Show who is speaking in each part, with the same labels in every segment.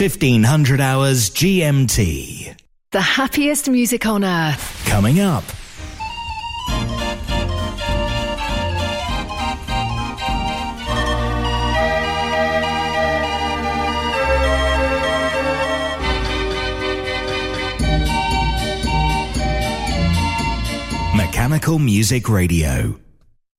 Speaker 1: It's 1500 hours GMT.
Speaker 2: The happiest music on earth.
Speaker 1: Coming up. Mechanical Music Radio.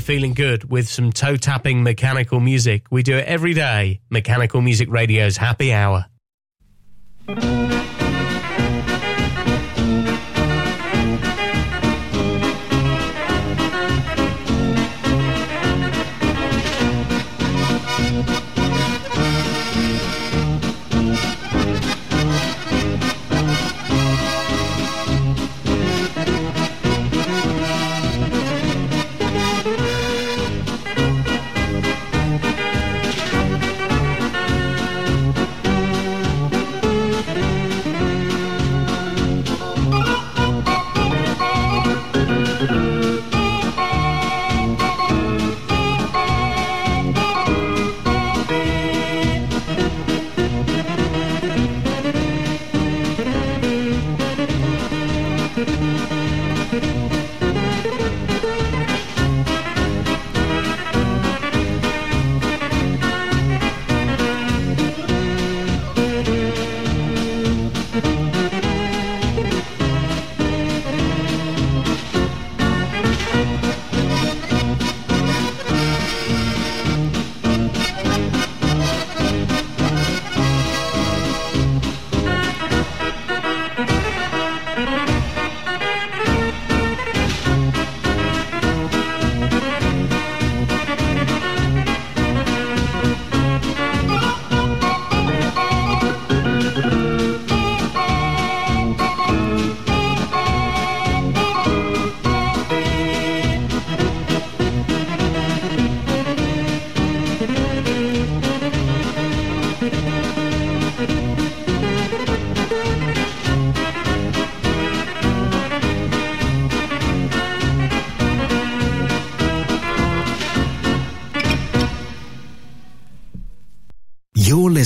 Speaker 3: feeling good with some toe tapping mechanical music. We do it every day. Mechanical Music Radio's Happy Hour.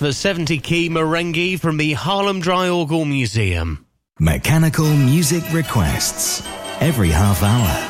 Speaker 3: The 70 key merengue from the Haarlem Draaiorgel Museum.
Speaker 1: Mechanical music requests every half hour.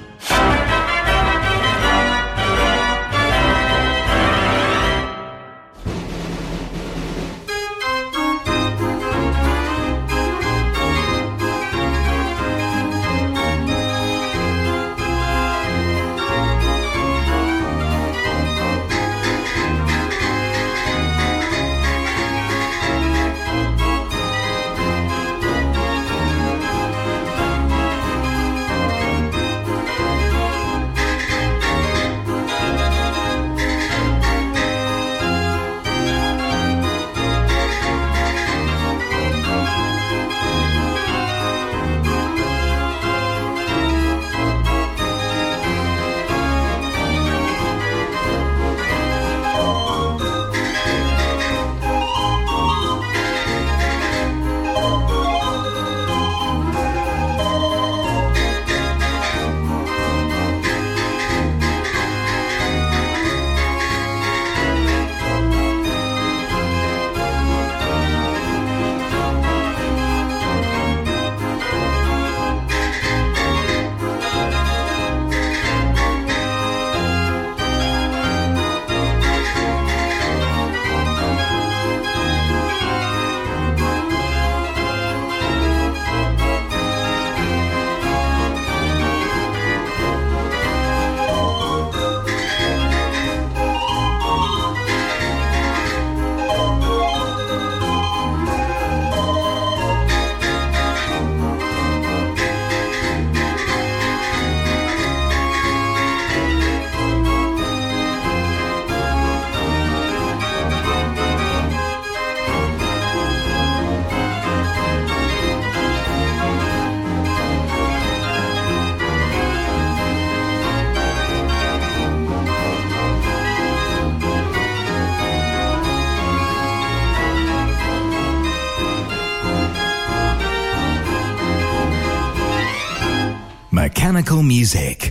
Speaker 1: Music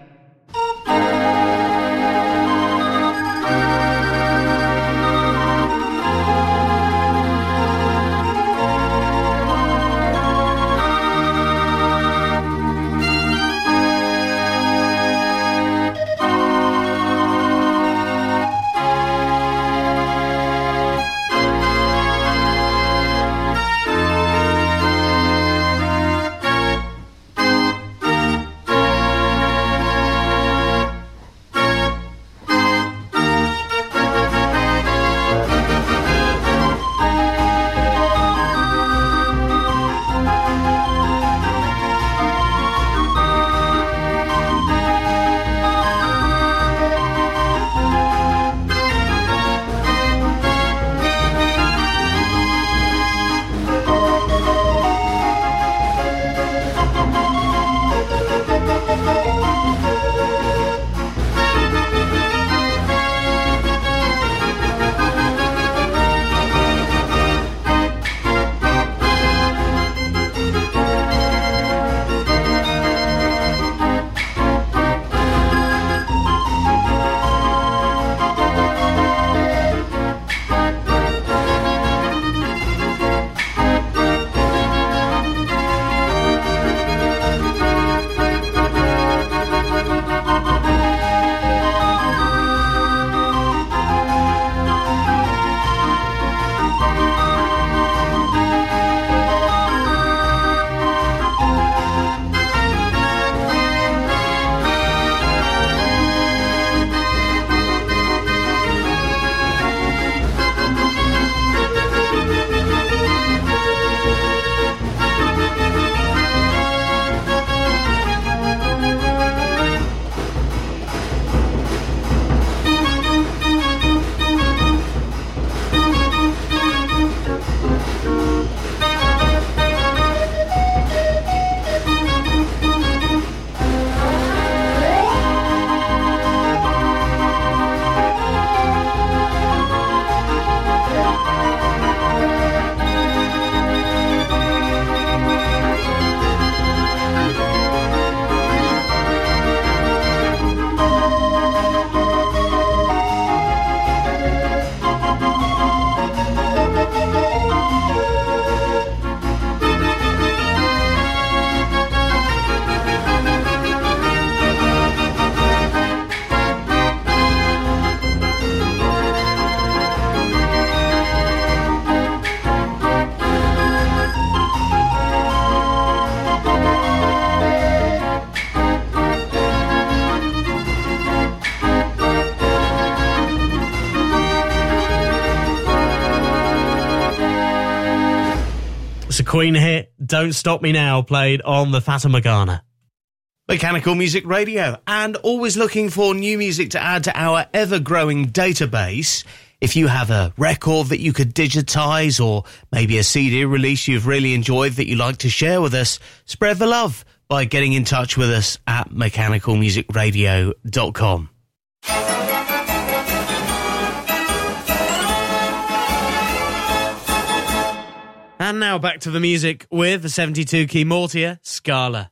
Speaker 3: Queen hit Don't Stop Me Now played on the Fata Morgana. Mechanical Music Radio, and always looking for new music to add to our ever growing database. If you have a record that you could digitize or maybe a CD release you've really enjoyed that you'd like to share with us, spread the love by getting in touch with us at mechanicalmusicradio.com. And now back to the music with the 72 key Mortier Scala.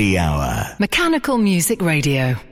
Speaker 1: Happy Hour.
Speaker 2: Mechanical Music Radio.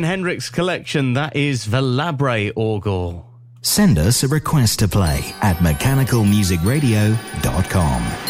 Speaker 3: Robin Hendricks collection. That is Velabre Orgel.
Speaker 1: Send us a request to play at mechanicalmusicradio.com.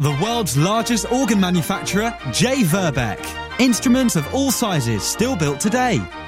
Speaker 4: The world's largest organ manufacturer, J. Verbeck. Instruments of all sizes still built today.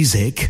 Speaker 1: Music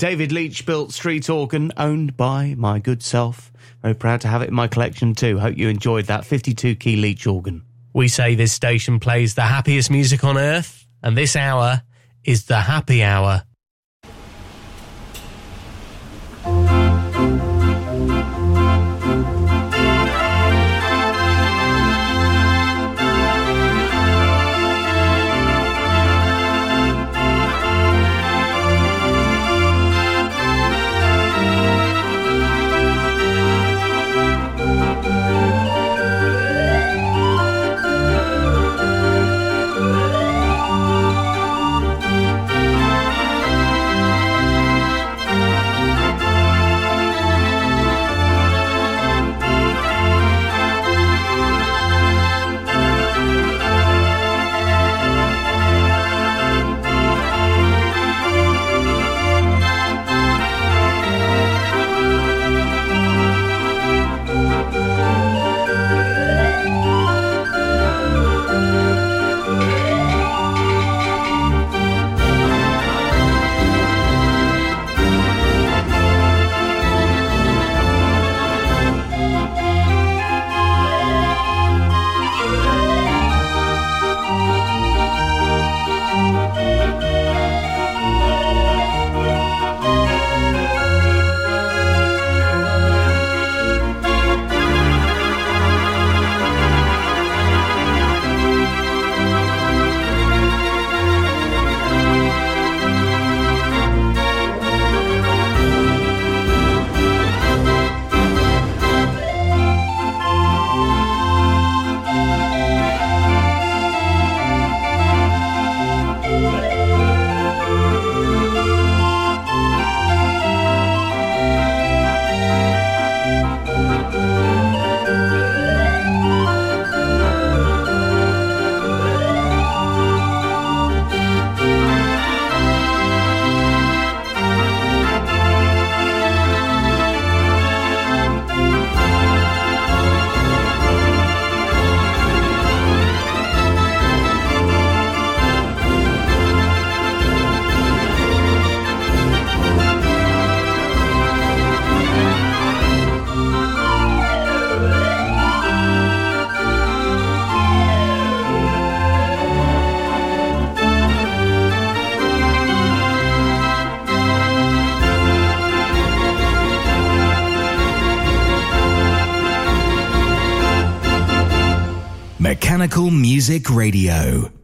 Speaker 3: David Leach built street organ owned by my good self. Very proud to have it in my collection too. Hope you enjoyed that 52 key Leach organ. We say this station plays the happiest music on earth, and this hour is the happy hour.
Speaker 1: Music Radio.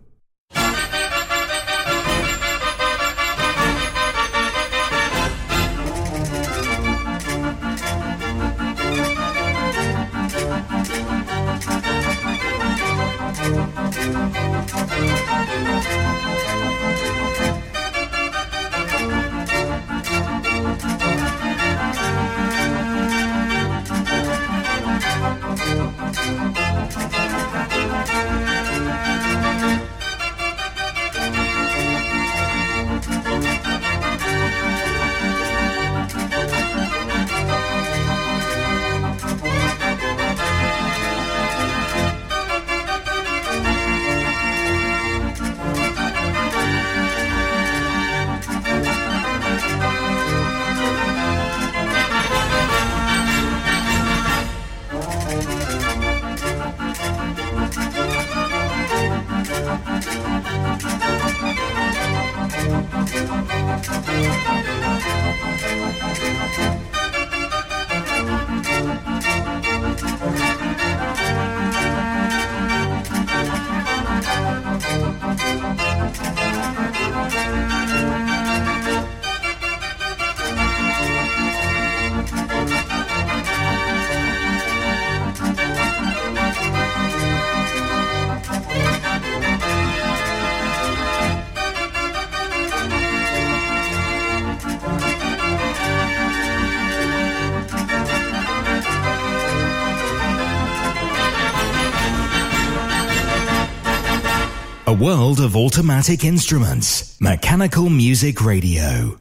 Speaker 1: World of automatic instruments. Mechanical Music Radio.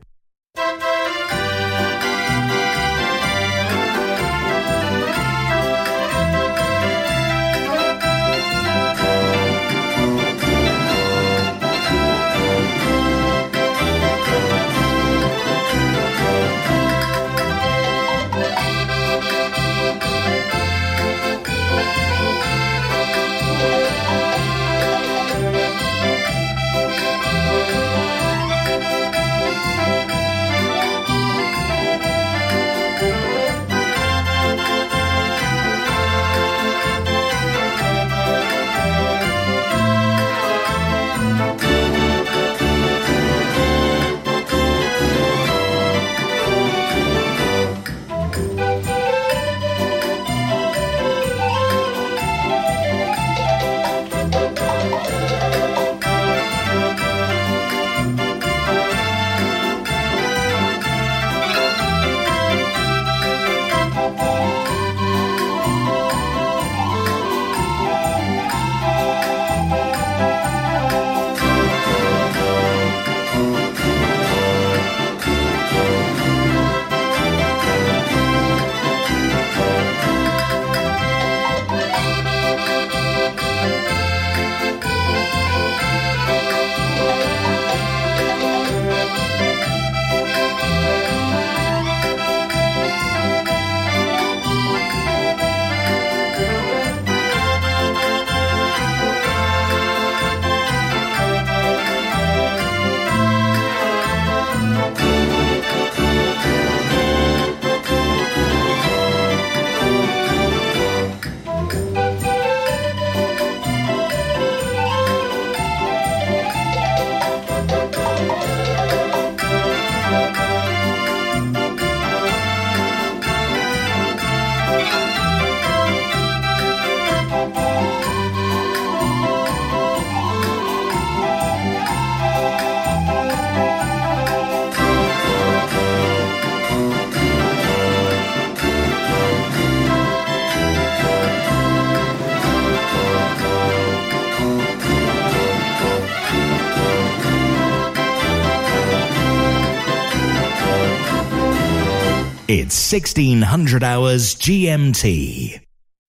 Speaker 1: 1600 hours GMT.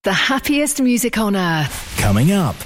Speaker 2: The happiest music on earth.
Speaker 1: Coming up